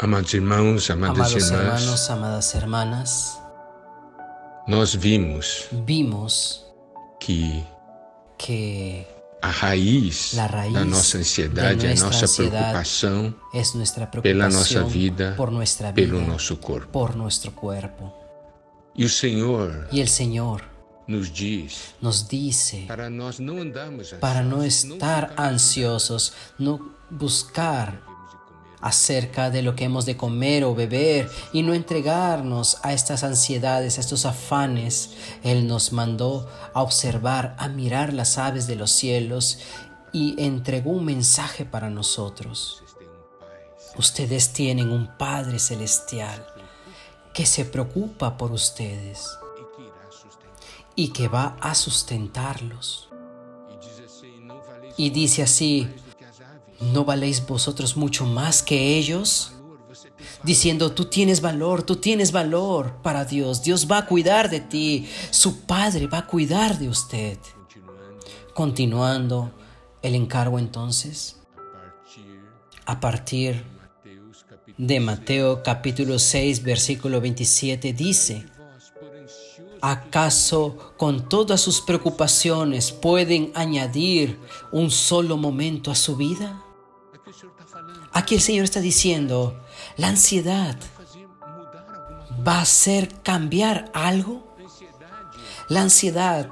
Amados irmãos, amadas Amados irmãs, hermanos, amadas hermanas, nós vimos vimos que que a raiz, La raiz da nossa ansiedade de é a nossa preocupação es nuestra pela nossa vida, vida, pelo nosso corpo. E o Senhor Y el Señor nos diz nos dice para nós não andarmos para ansiosos, estar ansiosos, no buscar acerca de lo que hemos de comer o beber y no entregarnos a estas ansiedades, a estos afanes. Él nos mandó a observar, a mirar las aves de los cielos y entregó un mensaje para nosotros. Ustedes tienen un Padre Celestial que se preocupa por ustedes y que va a sustentarlos. Y dice así, ¿no valéis vosotros mucho más que ellos? Diciendo, tú tienes valor, tú tienes valor para Dios. Dios va a cuidar de ti. Su Padre va a cuidar de usted. Continuando el encargo entonces, a partir de Mateo capítulo 6, versículo 27, dice, ¿acaso con todas sus preocupaciones pueden añadir un solo momento a su vida? Aquí el Señor está diciendo, la ansiedad va a hacer cambiar algo. La ansiedad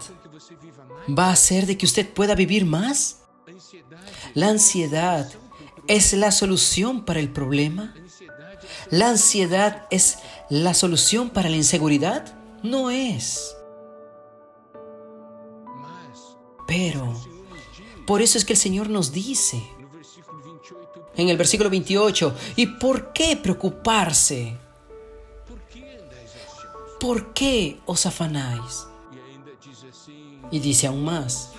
va a hacer de que usted pueda vivir más. La ansiedad es la solución para el problema. La ansiedad es la solución para la inseguridad. No es. Pero por eso es que el Señor nos dice en el versículo 28, ¿y por qué preocuparse? ¿Por qué os afanáis? Y dice aún más,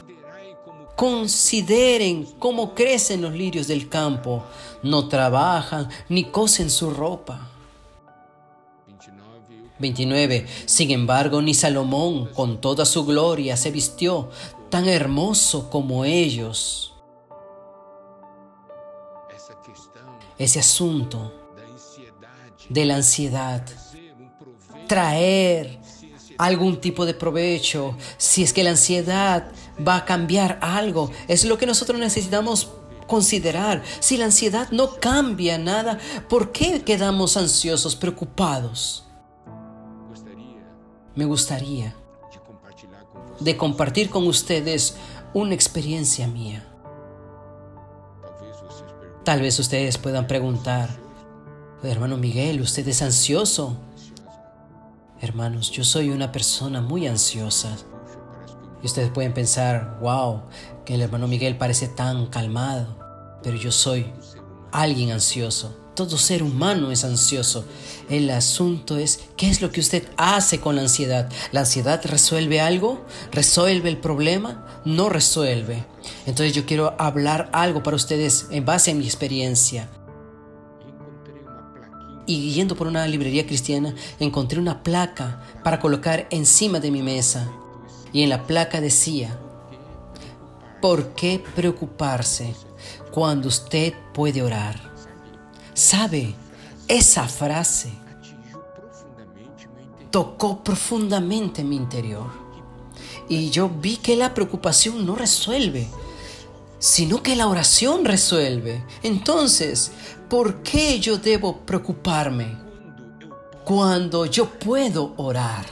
consideren cómo crecen los lirios del campo, no trabajan ni cosen su ropa. 29. Sin embargo, ni Salomón con toda su gloria se vistió tan hermoso como ellos. Ese asunto de la ansiedad, traer algún tipo de provecho, si es que la ansiedad va a cambiar algo, es lo que nosotros necesitamos considerar. Si la ansiedad no cambia nada, ¿por qué quedamos ansiosos, preocupados? Me gustaría de compartir con ustedes una experiencia mía. Tal vez ustedes puedan preguntar, hermano Miguel, ¿usted es ansioso? Hermanos, yo soy una persona muy ansiosa. Y ustedes pueden pensar, wow, que el hermano Miguel parece tan calmado, pero yo soy alguien ansioso. Todo ser humano es ansioso. El asunto es, ¿qué es lo que usted hace con la ansiedad? ¿La ansiedad resuelve algo? ¿Resuelve el problema? No resuelve. Entonces yo quiero hablar algo para ustedes en base a mi experiencia. Y yendo por una librería cristiana, encontré una placa para colocar encima de mi mesa. Y en la placa decía, ¿por qué preocuparse cuando usted puede orar? ¿Sabe? Esa frase tocó profundamente mi interior. Y yo vi que la preocupación no resuelve, sino que la oración resuelve. Entonces, ¿por qué yo debo preocuparme cuando yo puedo orar?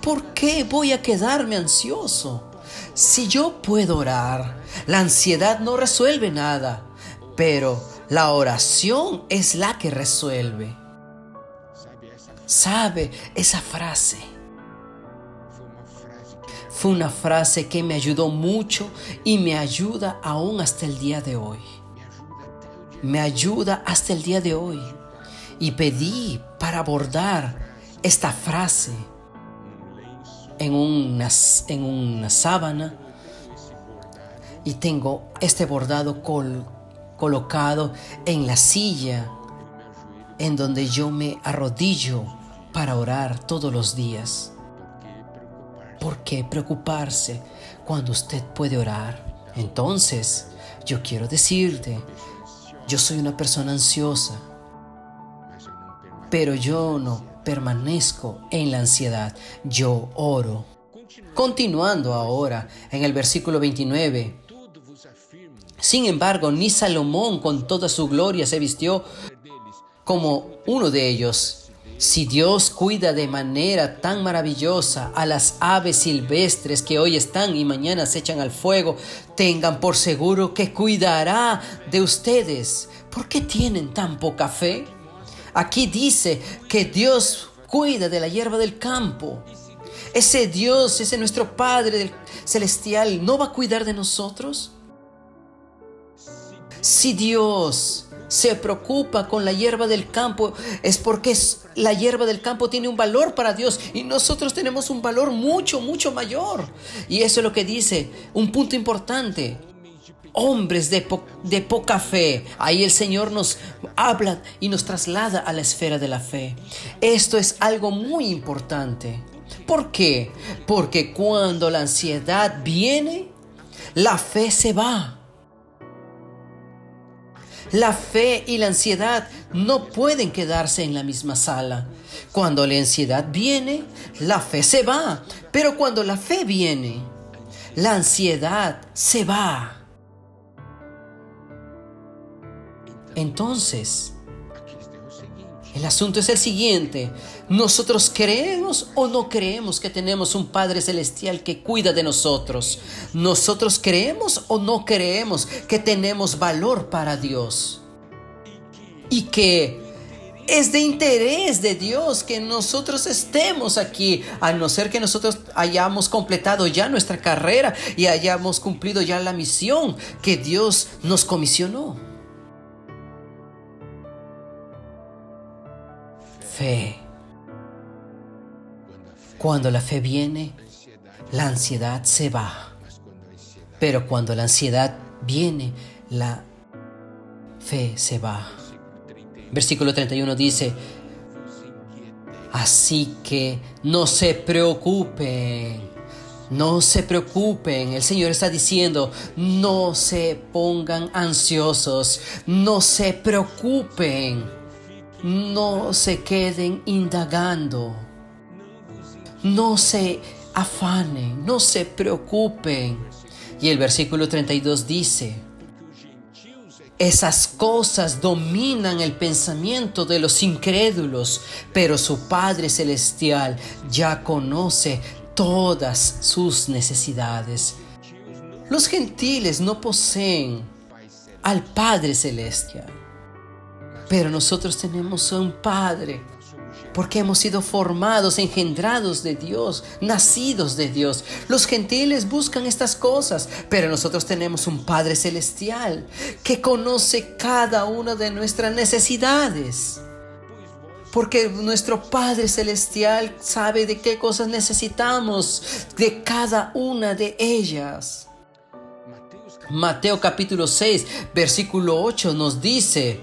¿Por qué voy a quedarme ansioso? Si yo puedo orar, la ansiedad no resuelve nada, pero la oración es la que resuelve. ¿Sabe esa frase? Fue una frase que me ayudó mucho y me ayuda aún hasta el día de hoy. Me ayuda hasta el día de hoy. Y pedí para abordar esta frase en una, en una sábana. Y tengo este bordado col, colocado en la silla en donde yo me arrodillo para orar todos los días. ¿Por qué preocuparse cuando usted puede orar? Entonces, yo quiero decirte, yo soy una persona ansiosa. pero yo no permanezco en la ansiedad, yo oro. Continuando ahora en el versículo 29. Sin embargo, ni Salomón con toda su gloria se vistió como uno de ellos. Si Dios cuida de manera tan maravillosa a las aves silvestres que hoy están y mañana se echan al fuego, tengan por seguro que cuidará de ustedes. ¿Por qué tienen tan poca fe? Aquí dice que Dios cuida de la hierba del campo. Ese Dios, ese nuestro Padre celestial, ¿no va a cuidar de nosotros? Si Dios se preocupa con la hierba del campo, es porque la hierba del campo tiene un valor para Dios y nosotros tenemos un valor mucho, mucho mayor. Y eso es lo que dice, un punto importante hombres de, de, poca fe. Ahí el Señor nos habla y nos traslada a la esfera de la fe. Esto es algo muy importante. ¿Por qué? Porque cuando la ansiedad viene, la fe se va. La fe y la ansiedad no pueden quedarse en la misma sala. Cuando la ansiedad viene, la fe se va. Pero cuando la fe viene, la ansiedad se va. Entonces, el asunto es el siguiente. ¿Nosotros creemos o no creemos que tenemos un Padre Celestial que cuida de nosotros? ¿Nosotros creemos o no creemos que tenemos valor para Dios? Y que es de interés de Dios que nosotros estemos aquí, a no ser que nosotros hayamos completado ya nuestra carrera y hayamos cumplido ya la misión que Dios nos comisionó. Fe. Cuando la fe viene, la ansiedad se va. Pero cuando la ansiedad viene, la fe se va. Versículo 31 dice, así que no se preocupen. No se preocupen, el Señor está diciendo, no se pongan ansiosos, no se preocupen no se queden indagando, no se afanen, no se preocupen. Y el versículo 32 dice, esas cosas dominan el pensamiento de los incrédulos, pero su Padre Celestial ya conoce todas sus necesidades. Los gentiles no poseen al Padre Celestial. Pero nosotros tenemos un Padre, porque hemos sido formados, engendrados de Dios, nacidos de Dios. Los gentiles buscan estas cosas, pero nosotros tenemos un Padre celestial que conoce cada una de nuestras necesidades. Porque nuestro Padre Celestial sabe de qué cosas necesitamos, de cada una de ellas. Mateo capítulo 6, versículo 8 nos dice,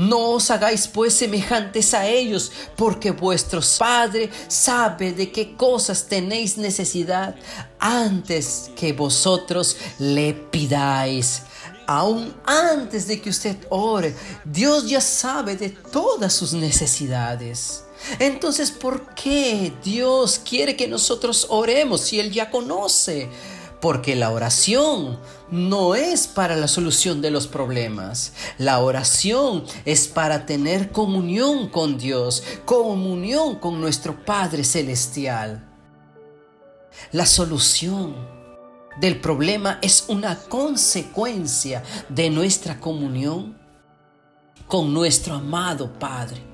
no os hagáis pues semejantes a ellos, porque vuestro Padre sabe de qué cosas tenéis necesidad antes que vosotros le pidáis. Aún antes de que usted ore, Dios ya sabe de todas sus necesidades. Entonces, ¿por qué Dios quiere que nosotros oremos si Él ya conoce? Porque la oración no es para la solución de los problemas. La oración es para tener comunión con Dios, comunión con nuestro Padre Celestial. La solución del problema es una consecuencia de nuestra comunión con nuestro amado Padre.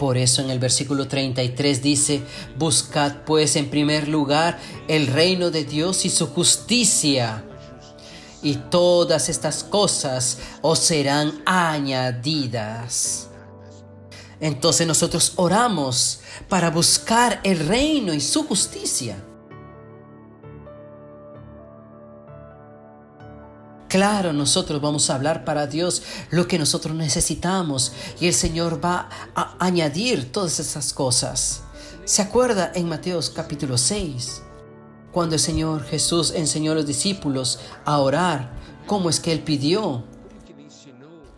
Por eso en el versículo 33 dice, buscad pues en primer lugar el reino de Dios y su justicia, y todas estas cosas os serán añadidas. Entonces nosotros oramos para buscar el reino y su justicia. Claro, nosotros vamos a hablar para Dios lo que nosotros necesitamos y el Señor va a añadir todas esas cosas. ¿Se acuerda en Mateo capítulo 6? Cuando el Señor Jesús enseñó a los discípulos a orar, ¿cómo es que Él pidió?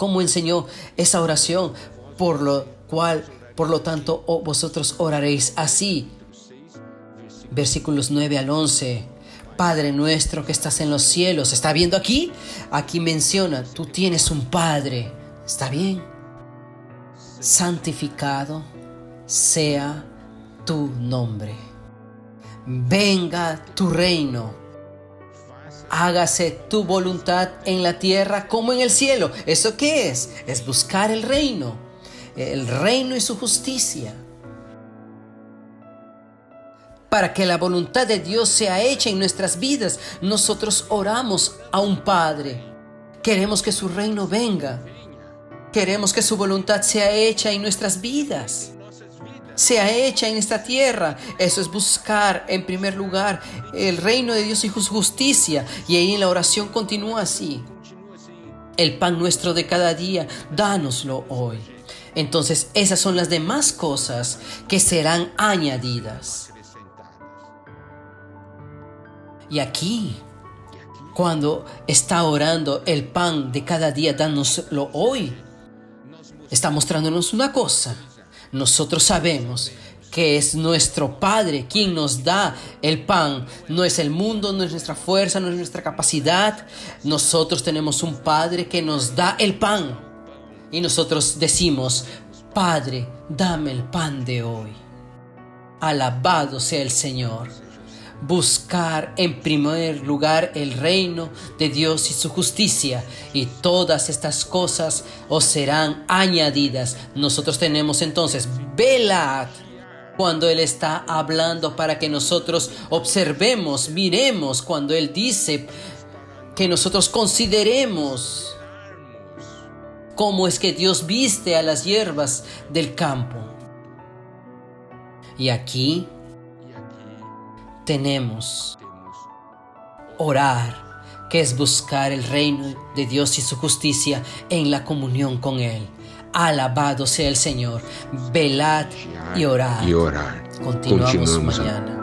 cómo enseñó esa oración, por lo cual, por lo tanto, oh, vosotros oraréis así. Versículos 9 al 11. Padre nuestro que estás en los cielos. ¿Está viendo aquí? Aquí menciona, tú tienes un Padre. ¿Está bien? Santificado sea tu nombre. Venga tu reino. Hágase tu voluntad en la tierra como en el cielo. ¿Eso qué es? Es buscar el reino. El reino y su justicia para que la voluntad de Dios sea hecha en nuestras vidas. Nosotros oramos a un Padre. Queremos que su reino venga. Queremos que su voluntad sea hecha en nuestras vidas. Sea hecha en esta tierra. Eso es buscar en primer lugar el reino de Dios y su justicia. Y ahí en la oración continúa así. El pan nuestro de cada día, dánoslo hoy. Entonces esas son las demás cosas que serán añadidas. Y aquí, cuando está orando el pan de cada día, dánoslo hoy, está mostrándonos una cosa. Nosotros sabemos que es nuestro Padre quien nos da el pan. No es el mundo, no es nuestra fuerza, no es nuestra capacidad. Nosotros tenemos un Padre que nos da el pan. Y nosotros decimos, Padre, dame el pan de hoy. Alabado sea el Señor buscar en primer lugar el reino de Dios y su justicia y todas estas cosas os serán añadidas. Nosotros tenemos entonces, velad cuando Él está hablando para que nosotros observemos, miremos cuando Él dice que nosotros consideremos cómo es que Dios viste a las hierbas del campo. Y aquí tenemos orar, que es buscar el reino de Dios y su justicia en la comunión con Él. Alabado sea el Señor. Velad y orad. Y orar. Continuamos, mañana.